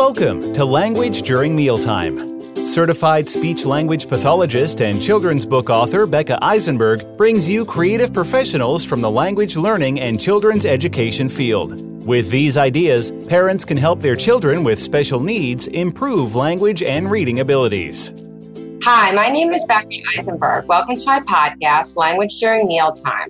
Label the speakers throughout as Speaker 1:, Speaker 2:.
Speaker 1: Welcome to Language During Mealtime. Certified speech language pathologist and children's book author Becca Eisenberg brings you creative professionals from the language learning and children's education field. With these ideas, parents can help their children with special needs improve language and reading abilities.
Speaker 2: Hi, my name is Becca Eisenberg. Welcome to my podcast, Language During Mealtime.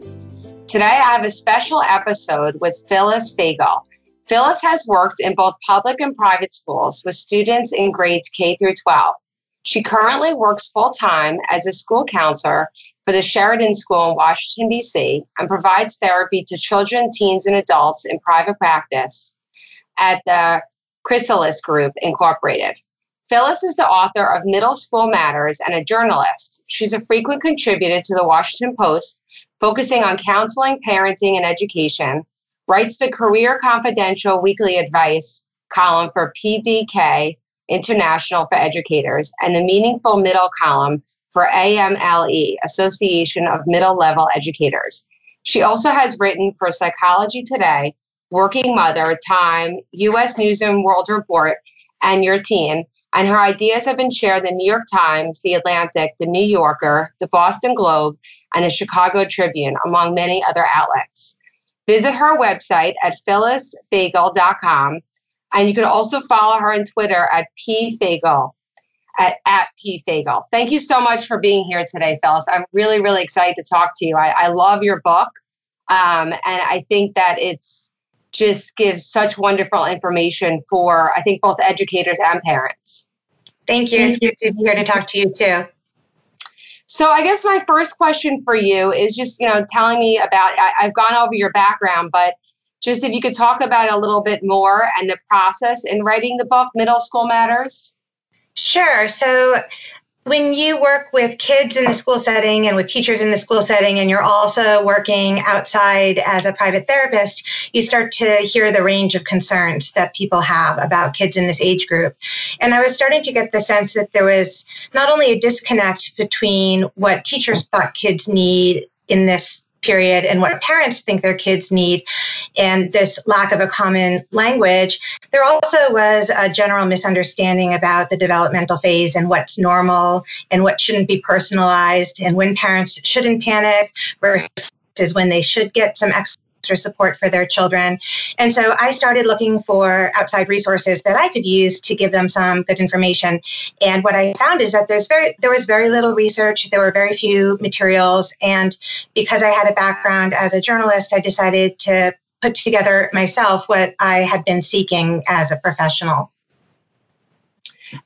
Speaker 2: Today I have a special episode with Phyllis Fagell. Phyllis has worked in both public and private schools with students in grades K through 12. She currently works full time as a school counselor for the Sheridan School in Washington, D.C., and provides therapy to children, teens, and adults in private practice at the Chrysalis Group Incorporated. Phyllis is the author of Middle School Matters and a journalist. She's a frequent contributor to the Washington Post, focusing on counseling, parenting, and education, writes the Career Confidential Weekly Advice column for PDK International for Educators and the Meaningful Middle column for AMLE, Association of Middle Level Educators. She also has written for Psychology Today, Working Mother, Time, US News and World Report, and Your Teen. And her ideas have been shared in the New York Times, The Atlantic, The New Yorker, The Boston Globe, and the Chicago Tribune, among many other outlets. Visit her website at phyllisfagell.com. And you can also follow her on Twitter at pfagell, at, at pfagell. Thank you so much for being here today, Phyllis. I'm really, really excited to talk to you. I, I love your book. Um, and I think that it's just gives such wonderful information for, I think, both educators and parents.
Speaker 3: Thank you. It's good to be here to talk to you too.
Speaker 2: So I guess my first question for you is just, you know, telling me about, I, have gone over your background, but just if you could talk about it a little bit more and the process in writing the book, Middle School Matters.
Speaker 3: Sure. So when you work with kids in the school setting and with teachers in the school setting, and you're also working outside as a private therapist, you start to hear the range of concerns that people have about kids in this age group. And I was starting to get the sense that there was not only a disconnect between what teachers thought kids need in this period and what parents think their kids need and this lack of a common language there also was a general misunderstanding about the developmental phase and what's normal and what shouldn't be personalized and when parents shouldn't panic versus when they should get some extra extra support for their children. And so I started looking for outside resources that I could use to give them some good information. And what I found is that there's very there was very little research, there were very few materials, and because I had a background as a journalist, I decided to put together myself what I had been seeking as a professional.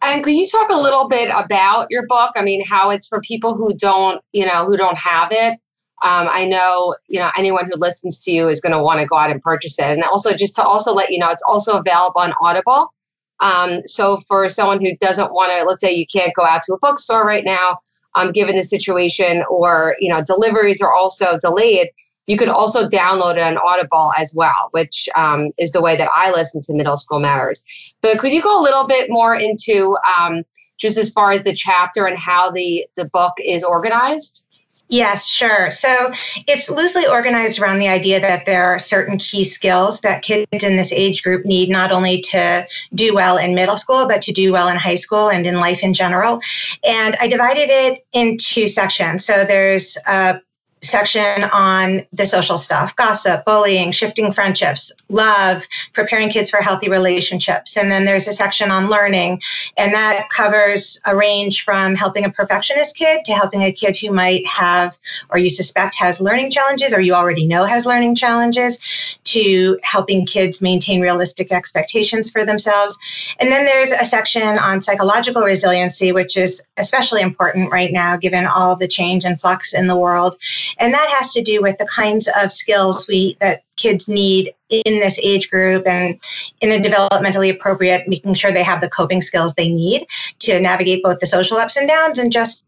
Speaker 2: And could you talk a little bit about your book? I mean, how it's for people who don't, you know, who don't have it. Um, I know, you know, anyone who listens to you is going to want to go out and purchase it. And also, just to also let you know, it's also available on Audible. Um, so for someone who doesn't want to, let's say you can't go out to a bookstore right now, um, given the situation, or you know, deliveries are also delayed. You could also download it on Audible as well, which um, is the way that I listen to Middle School Matters. But could you go a little bit more into um, just as far as the chapter and how the the book is organized?
Speaker 3: Yes, sure. So it's loosely organized around the idea that there are certain key skills that kids in this age group need not only to do well in middle school, but to do well in high school and in life in general. And I divided it into sections. So there's a section on the social stuff gossip, bullying, shifting friendships, love, preparing kids for healthy relationships. And then there's a section on learning, and that covers a range from helping a perfectionist kid to helping a kid who might have or you suspect has learning challenges or you already know has learning challenges to helping kids maintain realistic expectations for themselves. And then there's a section on psychological resiliency, which is especially important right now given all the change and flux in the world. And that has to do with the kinds of skills we that kids need in this age group and in a developmentally appropriate, making sure they have the coping skills they need to navigate both the social ups and downs and just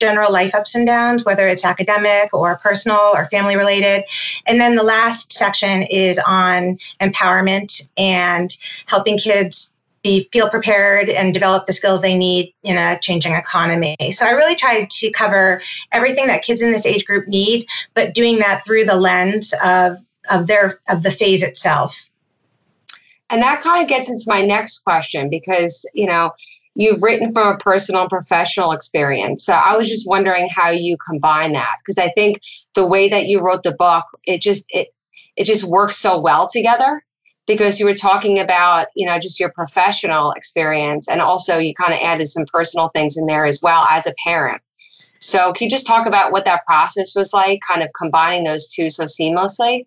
Speaker 3: general life ups and downs, whether it's academic or personal or family related. And then the last section is on empowerment and helping kids be feel prepared and develop the skills they need in a changing economy. So I really tried to cover everything that kids in this age group need, but doing that through the lens of of their of the phase itself.
Speaker 2: and that kind of gets into my next question because, you know, you've written from a personal and professional experience. So I was just wondering how you combine that because I think the way that you wrote the book, it just it it just works so well together because you were talking about, you know, just your professional experience and also you kind of added some personal things in there as well as a parent. So can you just talk about what that process was like, kind of combining those two so seamlessly?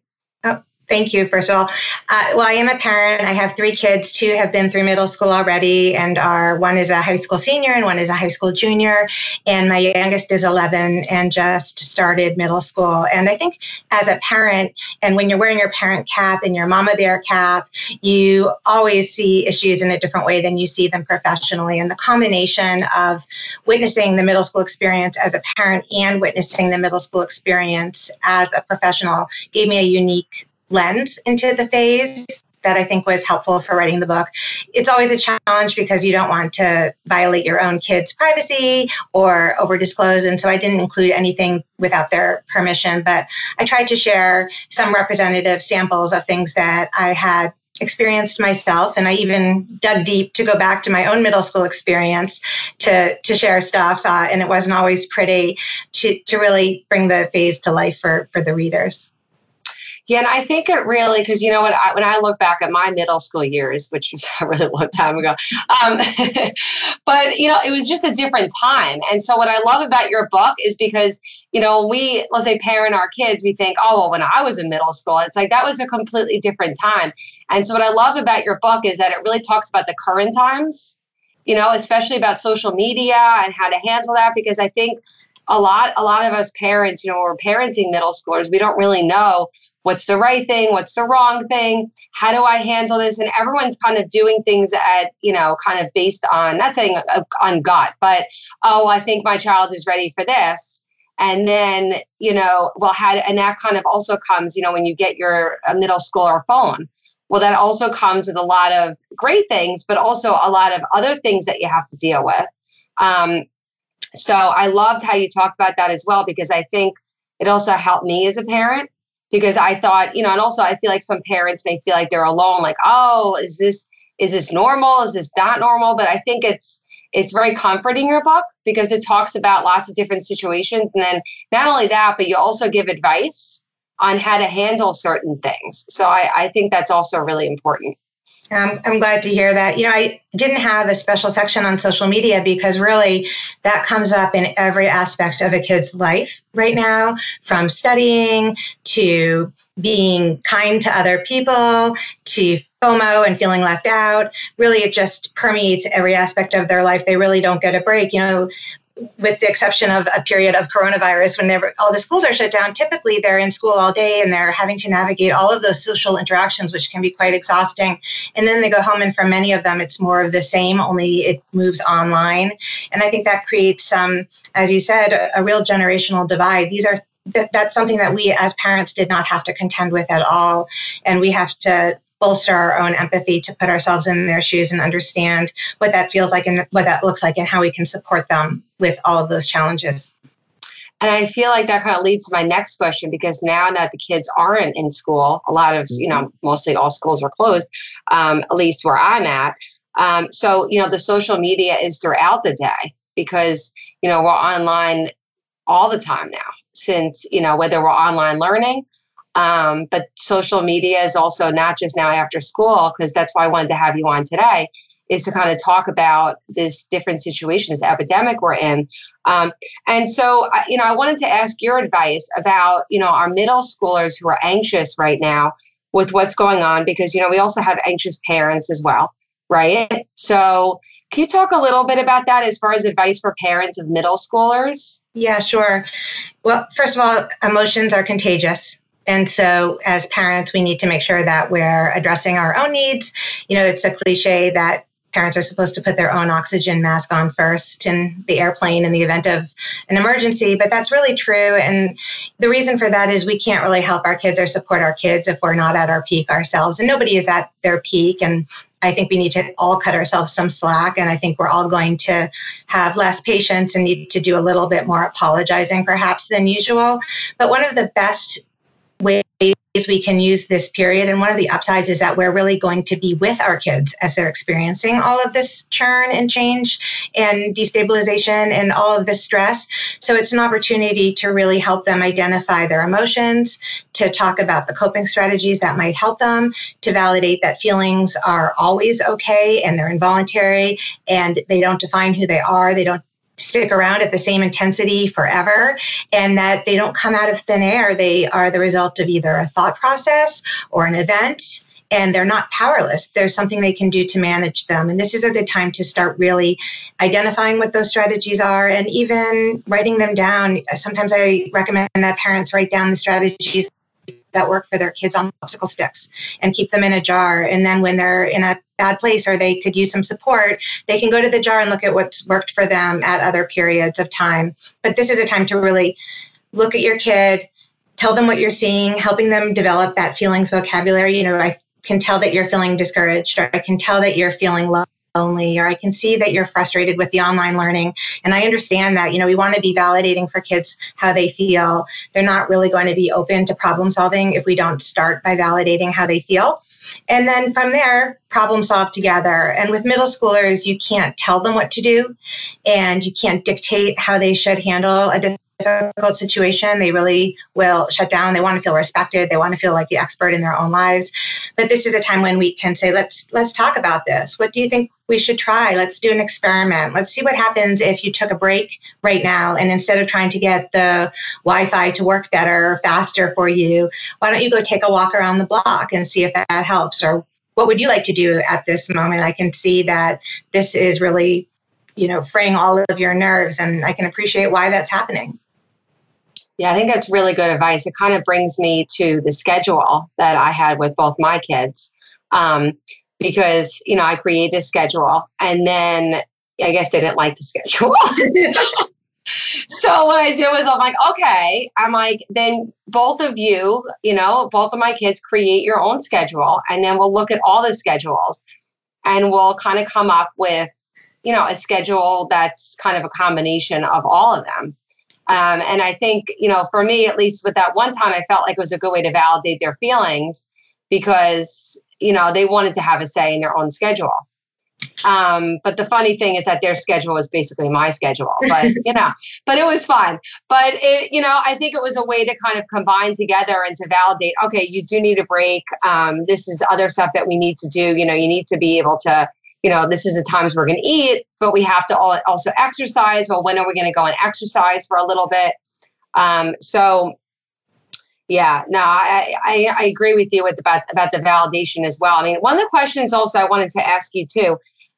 Speaker 3: Thank you, first of all. Uh, well, I am a parent. I have three kids. Two have been through middle school already, and are one is a high school senior and one is a high school junior. And my youngest is 11 and just started middle school. And I think as a parent, and when you're wearing your parent cap and your mama bear cap, you always see issues in a different way than you see them professionally. And the combination of witnessing the middle school experience as a parent and witnessing the middle school experience as a professional gave me a unique lens into the phase that I think was helpful for writing the book. It's always a challenge because you don't want to violate your own kids' privacy or over disclose. And so I didn't include anything without their permission, but I tried to share some representative samples of things that I had experienced myself and i even dug deep to go back to my own middle school experience to to share stuff uh, and it wasn't always pretty to to really bring the phase to life for for the readers
Speaker 2: yeah, and I think it really because you know what when I look back at my middle school years, which was a really long time ago, um, but you know it was just a different time. And so what I love about your book is because you know we let's say parent our kids, we think oh well when I was in middle school, it's like that was a completely different time. And so what I love about your book is that it really talks about the current times, you know, especially about social media and how to handle that because I think a lot a lot of us parents you know we're parenting middle schoolers we don't really know what's the right thing? What's the wrong thing? How do i handle this? And everyone's kind of doing things at you know kind of based on not saying uh, on gut but oh i think my child is ready for this. And then you know well how and that kind of also comes you know when you get your middle school or phone. Well that also comes with a lot of great things but also a lot of other things that you have to deal with. Um, so i loved how you talked about that as well because i think it also helped me as a parent because I thought, you know, and also I feel like some parents may feel like they're alone, like, oh, is this is this normal? Is this not normal? But I think it's it's very comforting your book because it talks about lots of different situations. And then not only that, but you also give advice on how to handle certain things. So I, I think that's also really important.
Speaker 3: Um, I'm glad to hear that. You know, I didn't have a special section on social media because really that comes up in every aspect of a kid's life right now, from studying to being kind to other people to FOMO and feeling left out. Really, it just permeates every aspect of their life. They really don't get a break. You know, with the exception of a period of coronavirus whenever all the schools are shut down typically they're in school all day and they're having to navigate all of those social interactions which can be quite exhausting. And then they go home and for many of them it's more of the same only it moves online. And i think that creates some as you said a, a real generational divide. These are that's something that we as parents did not have to contend with at all. And we have to bolster our own empathy to put ourselves in their shoes and understand what that feels like and what that looks like and how we can support them with all of those challenges.
Speaker 2: And I feel like that kind of leads to my next question because now that the kids aren't in school, a lot of, you know, mostly all schools are closed, um, at least where I'm at. Um, so, you know, the social media is throughout the day because, you know, we're online all the time now since, you know, whether we're online learning um, but social media is also not just now after school, because that's why I wanted to have you on today, is to kind of talk about this different situation, this epidemic we're in. Um, and so, you know, I wanted to ask your advice about, you know, our middle schoolers who are anxious right now with what's going on, because, you know, we also have anxious parents as well, right? So, can you talk a little bit about that as far as advice for parents of middle schoolers?
Speaker 3: Yeah, sure. Well, first of all, emotions are contagious. And so, as parents, we need to make sure that we're addressing our own needs. You know, it's a cliche that parents are supposed to put their own oxygen mask on first in the airplane in the event of an emergency, but that's really true. And the reason for that is we can't really help our kids or support our kids if we're not at our peak ourselves. And nobody is at their peak. And I think we need to all cut ourselves some slack. And I think we're all going to have less patience and need to do a little bit more apologizing perhaps than usual. But one of the best ways we can use this period. And one of the upsides is that we're really going to be with our kids as they're experiencing all of this churn and change and destabilization and all of this stress. So it's an opportunity to really help them identify their emotions, to talk about the coping strategies that might help them, to validate that feelings are always okay and they're involuntary and they don't define who they are. They don't stick around at the same intensity forever and that they don't come out of thin air. They are the result of either a thought process or an event and they're not powerless. There's something they can do to manage them. And this is a good time to start really identifying what those strategies are and even writing them down. Sometimes I recommend that parents write down the strategies that work for their kids on popsicle sticks and keep them in a jar. And then when they're in a bad place or they could use some support, they can go to the jar and look at what's worked for them at other periods of time. But this is a time to really look at your kid, tell them what you're seeing, helping them develop that feelings vocabulary. You know, I can tell that you're feeling discouraged, or I can tell that you're feeling low lonely or i can see that you're frustrated with the online learning. And i understand that you know we want to be validating for kids how they feel. They're not really going to be open to problem solving if we don't start by validating how they feel. And then from there problem solve together. And with middle schoolers you can't tell them what to do and you can't dictate how they should handle a difficult situation, they really will shut down. They want to feel respected. They want to feel like the expert in their own lives. But this is a time when we can say, let's let's talk about this. What do you think we should try? Let's do an experiment. Let's see what happens if you took a break right now and instead of trying to get the Wi-Fi to work better, or faster for you, why don't you go take a walk around the block and see if that helps or what would you like to do at this moment? I can see that this is really you know, fraying all of your nerves. And I can appreciate why that's happening.
Speaker 2: Yeah, I think that's really good advice. It kind of brings me to the schedule that I had with both my kids. Um, because, you know, I created a schedule and then I guess they didn't like the schedule. so what I did was I'm like, okay, I'm like, then both of you, you know, both of my kids create your own schedule and then we'll look at all the schedules and we'll kind of come up with, you know, a schedule that's kind of a combination of all of them. Um, and I think, you know, for me, at least with that one time, I felt like it was a good way to validate their feelings because, you know, they wanted to have a say in their own schedule. Um, but the funny thing is that their schedule is basically my schedule, but you know, but it was fun. But it, you know, I think it was a way to kind of combine together and to validate, okay, you do need a break. Um, this is other stuff that we need to do. You know, you need to be able to you know, this is the times we're going to eat, but we have to also exercise. Well, when are we going to go and exercise for a little bit? Um, so, yeah, no, I, I, I agree with you with about about the validation as well. I mean, one of the questions also I wanted to ask you too,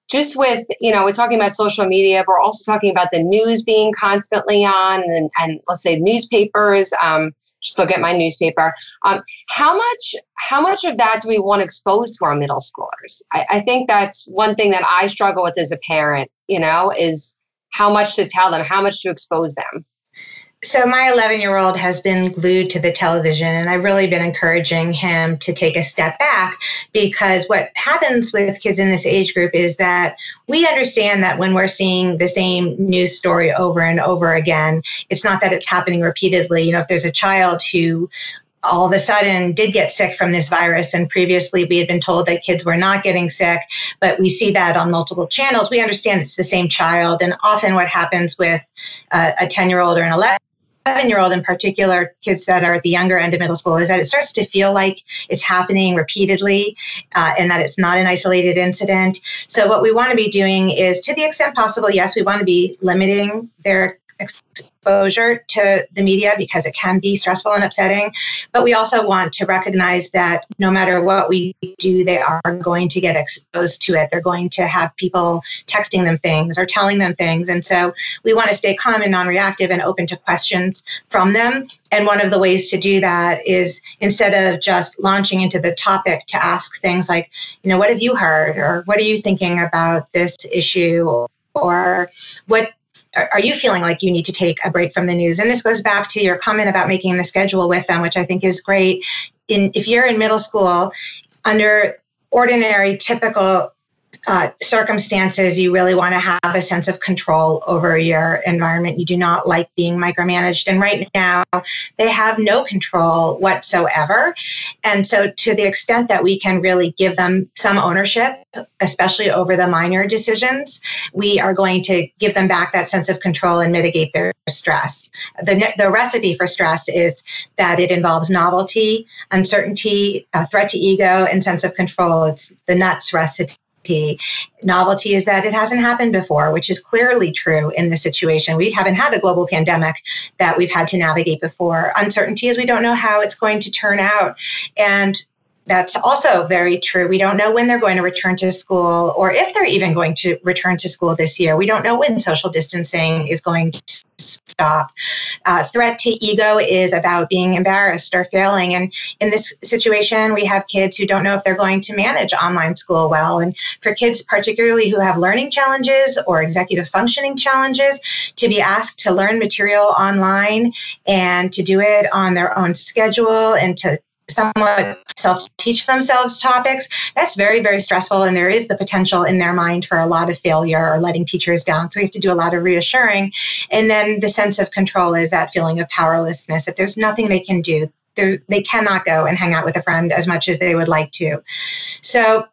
Speaker 2: just with you know, we're talking about social media, but we're also talking about the news being constantly on, and, and let's say newspapers. Um, just look at my newspaper. Um, how much how much of that do we want exposed to our middle schoolers? I, I think that's one thing that I struggle with as a parent. You know, is how much to tell them, how much to expose them.
Speaker 3: So, my 11 year old has been glued to the television, and I've really been encouraging him to take a step back because what happens with kids in this age group is that we understand that when we're seeing the same news story over and over again, it's not that it's happening repeatedly. You know, if there's a child who all of a sudden did get sick from this virus. And previously we had been told that kids were not getting sick, but we see that on multiple channels. We understand it's the same child. And often what happens with uh, a 10 year old or an 11 seven year old in particular, kids that are at the younger end of middle school, is that it starts to feel like it's happening repeatedly uh, and that it's not an isolated incident. So, what we want to be doing is, to the extent possible, yes, we want to be limiting their exposure to the media because it can be stressful and upsetting. But we also want to recognize that no matter what we do, they are going to get exposed to it. They're going to have people texting them things or telling them things. And so we want to stay calm and non reactive and open to questions from them. And one of the ways to do that is instead of just launching into the topic to ask things like, you know, what have you heard? Or what are you thinking about this issue? Or what are you feeling like you need to take a break from the news? And this goes back to your comment about making the schedule with them, which I think is great. In, if you're in middle school, under ordinary, typical uh, circumstances, you really want to have a sense of control over your environment. You do not like being micromanaged. And right now, they have no control whatsoever. And so, to the extent that we can really give them some ownership, especially over the minor decisions, we are going to give them back that sense of control and mitigate their stress. The, the recipe for stress is that it involves novelty, uncertainty, threat to ego, and sense of control. It's the nuts recipe Novelty is that it hasn't happened before, which is clearly true in this situation. We haven't had a global pandemic that we've had to navigate before. Uncertainty is we don't know how it's going to turn out. And that's also very true. We don't know when they're going to return to school or if they're even going to return to school this year. We don't know when social distancing is going to stop. Uh, threat to ego is about being embarrassed or failing. And in this situation, we have kids who don't know if they're going to manage online school well. And for kids, particularly who have learning challenges or executive functioning challenges, to be asked to learn material online and to do it on their own schedule and to somewhat self teach themselves topics, that's very, very stressful. And there is the potential in their mind for a lot of failure or letting teachers down. So we have to do a lot of reassuring. And then the sense of control is that feeling of powerlessness, that there's nothing they can do. They're, they cannot go and hang out with a friend as much as they would like to. So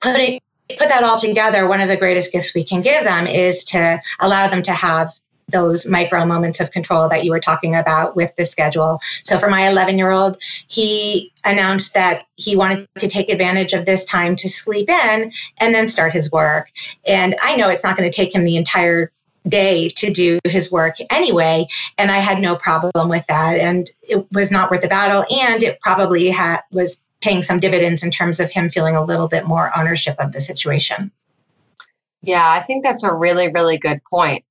Speaker 3: putting put that all together, one of the greatest gifts we can give them is to allow them to have those micro moments of control that you were talking about with the schedule. So for my 11 year old, he announced that he wanted to take advantage of this time to sleep in and then start his work. And I know it's not going to take him the entire day to do his work anyway and i had no problem with that and it was not worth the battle and it probably had was paying some dividends in terms of him feeling a little bit more ownership of the situation
Speaker 2: yeah i think that's a really really good point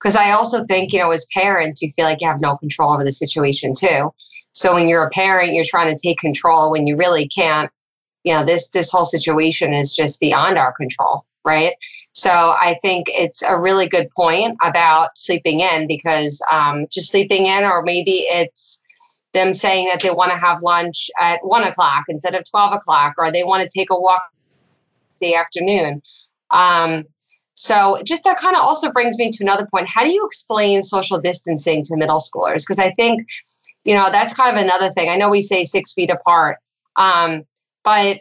Speaker 2: because I also think, you know, as parents, you feel like you have no control over the situation too. So when you're a parent, you're trying to take control when you really can't. You know, this this whole situation is just beyond our control, right? So I think it's a really good point about sleeping in because um, just sleeping in, or maybe it's them saying that they want to have lunch at one o'clock instead of twelve o'clock, or they want to take a walk the afternoon. Um, so just that kind of also brings me to another point. How do you explain social distancing to middle schoolers? Because I think, you know, that's kind of another thing. I know we say six feet apart, um, but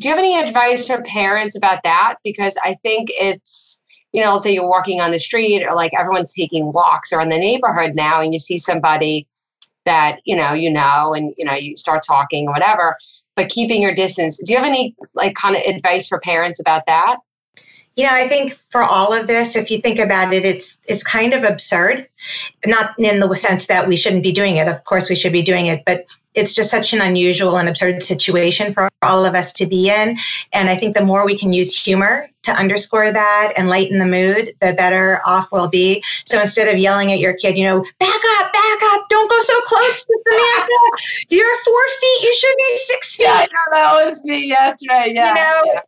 Speaker 2: do you have any advice for parents about that? Because I think it's, you know, let's say you're walking on the street or like everyone's taking walks or in the neighborhood now and you see somebody that, you know, you know, and, you know, you start talking or whatever, but keeping your distance. Do you have any like kind of advice for parents about that?
Speaker 3: You know, I think for all of this, if you think about it, it's it's kind of absurd. Not in the sense that we shouldn't be doing it. Of course, we should be doing it, but it's just such an unusual and absurd situation for all of us to be in. And I think the more we can use humor to underscore that and lighten the mood, the better off we'll be. So instead of yelling at your kid, you know, back up, back up, don't go so close to Samantha. You're four feet, you should be six feet.
Speaker 2: Yeah, that was me. yesterday. Yeah.
Speaker 3: You know,
Speaker 2: yeah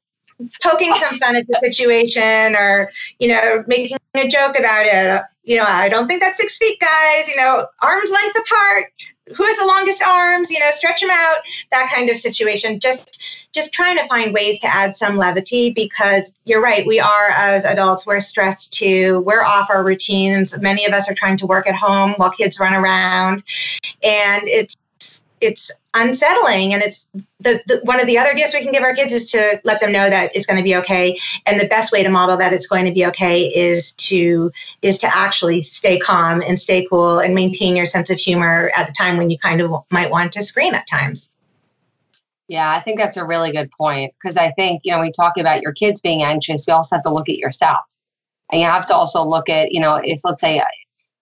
Speaker 3: poking some fun at the situation or you know making a joke about it. You know i don't think that's six feet guys you know arms length apart. Who has the longest arms? You know stretch them out. That kind of situation. Just just trying to find ways to add some levity because you're right we are as adults we're stressed too. We're off our routines. Many of us are trying to work at home while kids run around. And it's it's unsettling. And it's the, the, one of the other gifts we can give our kids is to let them know that it's going to be okay. And the best way to model that it's going to be okay is to is to actually stay calm and stay cool and maintain your sense of humor at a time when you kind of might want to scream at times.
Speaker 2: Yeah i think that's a really good point. Because i think you know we talk about your kids being anxious you also have to look at yourself. And you have to also look at you know if let's say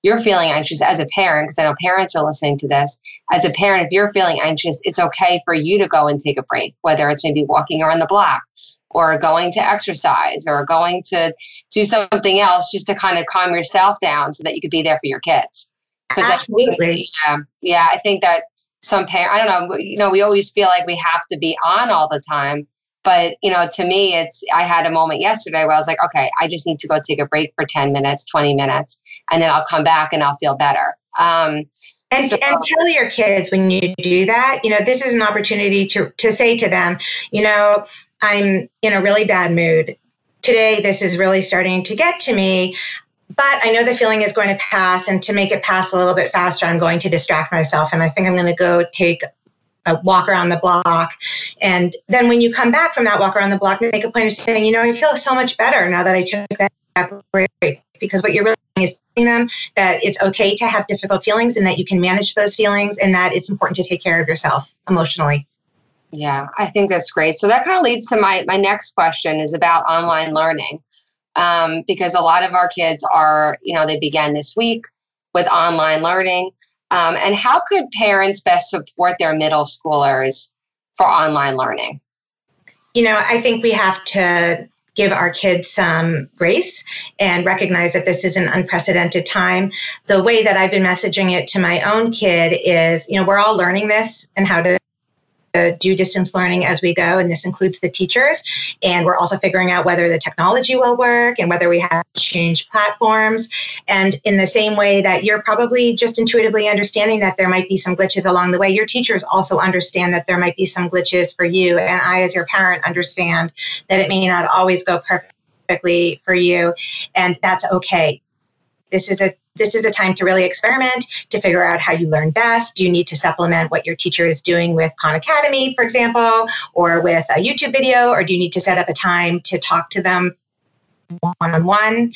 Speaker 2: you're feeling anxious as a parent, because I know parents are listening to this, as a parent, if you're feeling anxious, it's okay for you to go and take a break, whether it's maybe walking around the block or going to exercise or going to do something else just to kind of calm yourself down so that you could be there for your kids.
Speaker 3: Absolutely.
Speaker 2: yeah, yeah, I think that some parents, I don't know, you know, we always feel like we have to be on all the time. But, you know, to me, it's, I had a moment yesterday where I was like, okay, I just need to go take a break for 10 minutes, 20 minutes, and then I'll come back and I'll feel better. Um,
Speaker 3: And, so, and tell your kids when you do that, you know, this is an opportunity to, to say to them, you know, I'm in a really bad mood. Today, this is really starting to get to me, but I know the feeling is going to pass. And to make it pass a little bit faster, I'm going to distract myself. And I think I'm going to go take a walk around the block. And then when you come back from that walk around the block, make a point of saying, you know, I feel so much better now that I took that break. Because what you're really doing is telling them that it's okay to have difficult feelings and that you can manage those feelings and that it's important to take care of yourself emotionally.
Speaker 2: Yeah, I think that's great. So that kind of leads to my my next question is about online learning, um, because a lot of our kids are, you know, they began this week with online learning. Um, and how could parents best support their middle schoolers for online learning?
Speaker 3: You know, I think we have to give our kids some grace and recognize that this is an unprecedented time. The way that I've been messaging it to my own kid is, you know, we're all learning this and how to do distance learning as we go, and this includes the teachers. And we're also figuring out whether the technology will work and whether we have to change platforms. And in the same way that you're probably just intuitively understanding that there might be some glitches along the way, your teachers also understand that there might be some glitches for you. And I, as your parent, understand that it may not always go perfectly for you, and that's okay. This is a this is a time to really experiment to figure out how you learn best. Do you need to supplement what your teacher is doing with Khan Academy, for example, or with a YouTube video, or do you need to set up a time to talk to them one on one?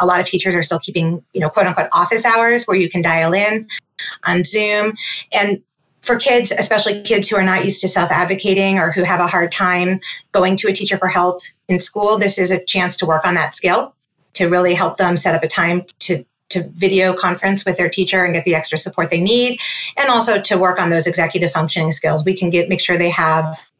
Speaker 3: A lot of teachers are still keeping, you know, quote unquote office hours where you can dial in on Zoom. And for kids, especially kids who are not used to self advocating or who have a hard time going to a teacher for help in school, this is a chance to work on that skill to really help them set up a time to to video conference with their teacher and get the extra support they need, and also to work on those executive functioning skills. We can get make sure they have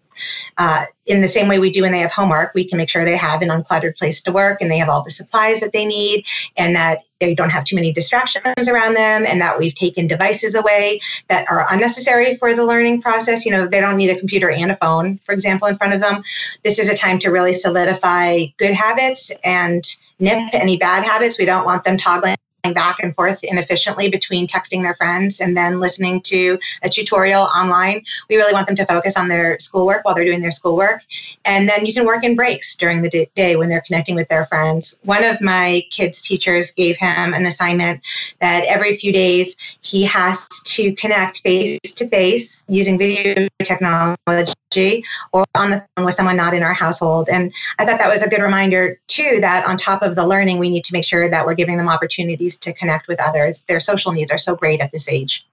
Speaker 3: uh, in the same way we do when they have homework, we can make sure they have an uncluttered place to work and they have all the supplies that they need and that they don't have too many distractions around them and that we've taken devices away that are unnecessary for the learning process. You know, they don't need a computer and a phone, for example, in front of them. This is a time to really solidify good habits and nip any bad habits. We don't want them toggling back and forth inefficiently between texting their friends and then listening to a tutorial online. We really want them to focus on their schoolwork while they're doing their schoolwork. And then you can work in breaks during the day when they're connecting with their friends. One of my kids' teachers gave him an assignment that every few days he has to connect face to face using video technology or on the phone with someone not in our household. And I thought that was a good reminder, too, that on top of the learning, we need to make sure that we're giving them opportunities to connect with others. Their social needs are so great at this age.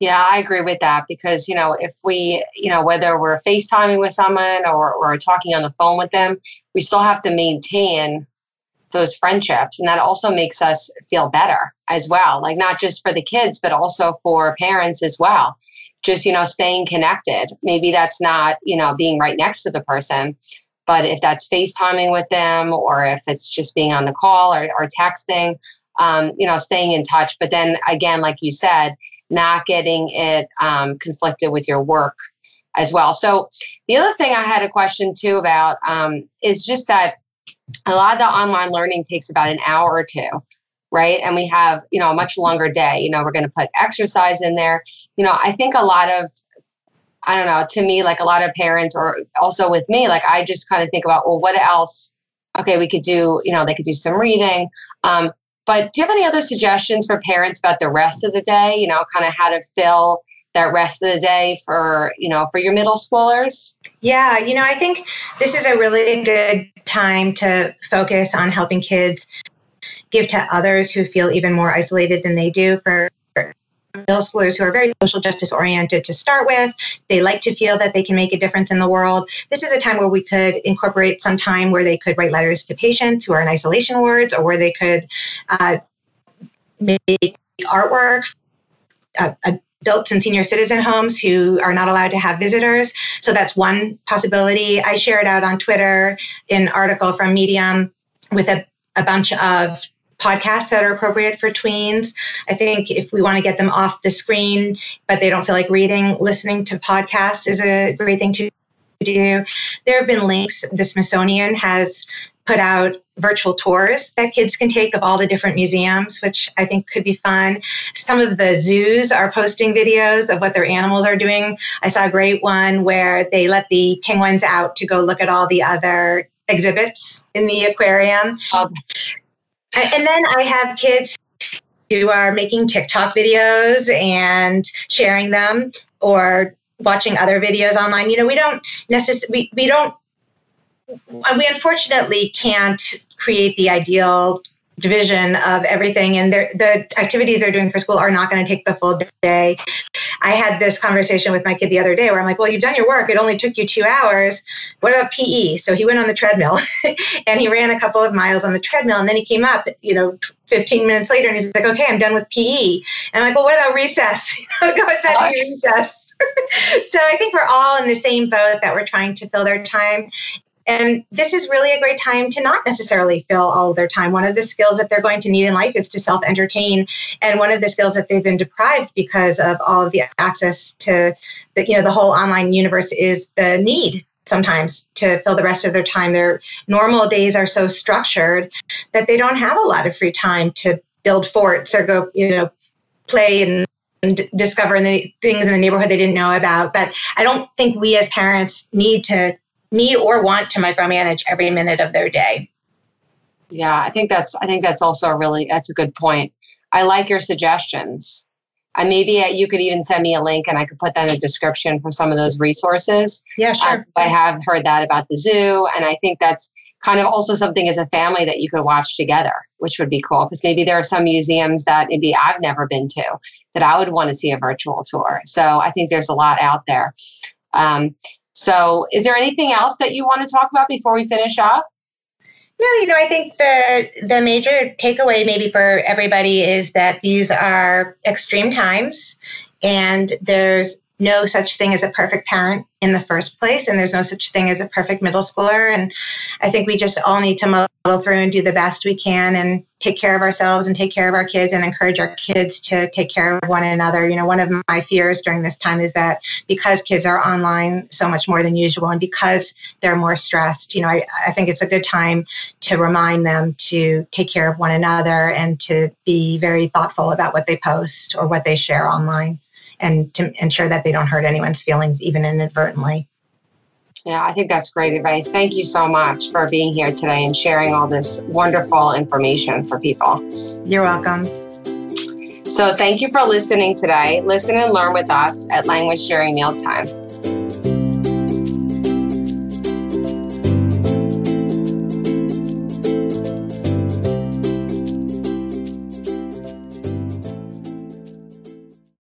Speaker 2: Yeah, I agree with that because, you know, if we, you know, whether we're FaceTiming with someone or, or talking on the phone with them, we still have to maintain those friendships. And that also makes us feel better as well. Like, not just for the kids, but also for parents as well. Just, you know, staying connected. Maybe that's not, you know, being right next to the person, but if that's FaceTiming with them or if it's just being on the call or, or texting, um, you know, staying in touch. But then again, like you said, not getting it um, conflicted with your work as well. So the other thing I had a question too about um, is just that a lot of the online learning takes about an hour or two right and we have you know a much longer day you know we're going to put exercise in there you know i think a lot of I don't know, to me, like a lot of parents or also with me, like I just kind of think about, well, what else? Okay, we could do, you know, they could do some reading. Um, but do you have any other suggestions for parents about the rest of the day? You know, kind of how to fill that rest of the day for, you know, for your middle schoolers?
Speaker 3: Yeah, you know, I think this is a really good time to focus on helping kids give to others who feel even more isolated than they do for middle schoolers who are very social justice oriented to start with. They like to feel that they can make a difference in the world. This is a time where we could incorporate some time where they could write letters to patients who are in isolation wards or where they could uh, make artwork. Uh, adults and senior citizen homes who are not allowed to have visitors. So that's one possibility. I shared out on Twitter an article from Medium with a, a bunch of podcasts that are appropriate for tweens. I think if we want to get them off the screen, but they don't feel like reading, listening to podcasts is a great thing to do. There have been links. The Smithsonian has put out virtual tours that kids can take of all the different museums, which I think could be fun. Some of the zoos are posting videos of what their animals are doing. I saw a great one where they let the penguins out to go look at all the other exhibits in the aquarium. Oh. And then I have kids who are making TikTok videos and sharing them or watching other videos online. You know, we don't necessarily, we, we don't, we unfortunately can't create the ideal division of everything and the activities they're doing for school are not going to take the full day. I had this conversation with my kid the other day where i'm like well you've done your work. It only took you two hours. What about pe so he went on the treadmill and he ran a couple of miles on the treadmill and then he came up you know 15 minutes later and he's like okay i'm done with pe and i'm like well what about recess? Go outside and recess. So I think we're all in the same boat that we're trying to fill their time. And this is really a great time to not necessarily fill all of their time. One of the skills that they're going to need in life is to self entertain. And one of the skills that they've been deprived because of all of the access to the, you know, the whole online universe is the need sometimes to fill the rest of their time. Their normal days are so structured that they don't have a lot of free time to build forts or go, you know, play and discover the things in the neighborhood they didn't know about. But I don't think we as parents need to need or want to micromanage every minute of their day.
Speaker 2: Yeah, I think that's I think that's also a really that's a good point. I like your suggestions. And maybe uh, you could even send me a link and I could put that in the description for some of those resources.
Speaker 3: Yeah, sure. Um,
Speaker 2: I have heard that about the zoo. And I think that's kind of also something as a family that you could watch together, which would be cool. Because maybe there are some museums that maybe I've never been to that I would want to see a virtual tour. So I think there's a lot out there. Um, so, is there anything else that you want to talk about before we finish up?
Speaker 3: No, you know, I think the the major takeaway maybe for everybody is that these are extreme times and there's no such thing as a perfect parent in the first place, and there's no such thing as a perfect middle schooler. And I think we just all need to muddle through and do the best we can and take care of ourselves and take care of our kids and encourage our kids to take care of one another. You know, one of my fears during this time is that because kids are online so much more than usual and because they're more stressed, you know, I, I think it's a good time to remind them to take care of one another and to be very thoughtful about what they post or what they share online and to ensure that they don't hurt anyone's feelings, even inadvertently.
Speaker 2: Yeah, I think that's great advice. Thank you so much for being here today and sharing all this wonderful information for people.
Speaker 3: You're welcome.
Speaker 2: So, thank you for listening today. Listen and learn with us at Language During Mealtime.